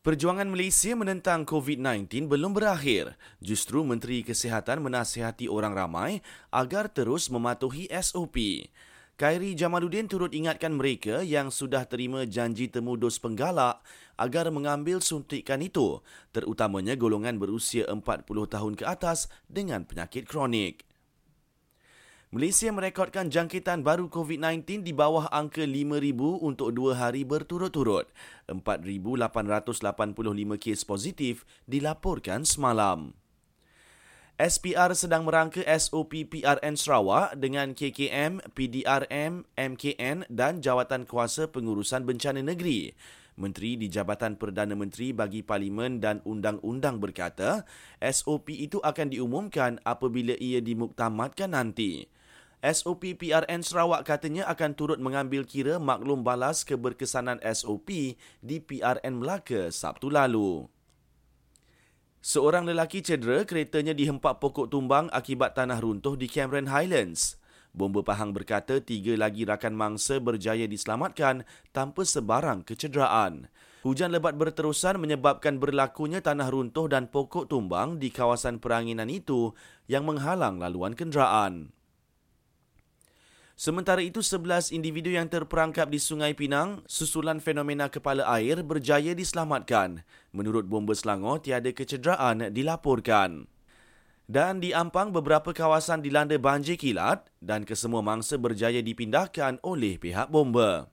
Perjuangan Malaysia menentang COVID-19 belum berakhir. Justru Menteri Kesihatan menasihati orang ramai agar terus mematuhi SOP. Khairi Jamaluddin turut ingatkan mereka yang sudah terima janji temu dos penggalak agar mengambil suntikan itu, terutamanya golongan berusia 40 tahun ke atas dengan penyakit kronik. Malaysia merekodkan jangkitan baru COVID-19 di bawah angka 5,000 untuk dua hari berturut-turut. 4,885 kes positif dilaporkan semalam. SPR sedang merangka SOP PRN Sarawak dengan KKM, PDRM, MKN dan Jawatan Kuasa Pengurusan Bencana Negeri. Menteri di Jabatan Perdana Menteri bagi Parlimen dan Undang-Undang berkata, SOP itu akan diumumkan apabila ia dimuktamadkan nanti. SOP PRN Sarawak katanya akan turut mengambil kira maklum balas keberkesanan SOP di PRN Melaka Sabtu lalu. Seorang lelaki cedera keretanya dihempak pokok tumbang akibat tanah runtuh di Cameron Highlands. Bomba Pahang berkata tiga lagi rakan mangsa berjaya diselamatkan tanpa sebarang kecederaan. Hujan lebat berterusan menyebabkan berlakunya tanah runtuh dan pokok tumbang di kawasan peranginan itu yang menghalang laluan kenderaan. Sementara itu, 11 individu yang terperangkap di Sungai Pinang susulan fenomena kepala air berjaya diselamatkan. Menurut Bomba Selangor, tiada kecederaan dilaporkan. Dan di Ampang, beberapa kawasan dilanda banjir kilat dan kesemua mangsa berjaya dipindahkan oleh pihak bomba.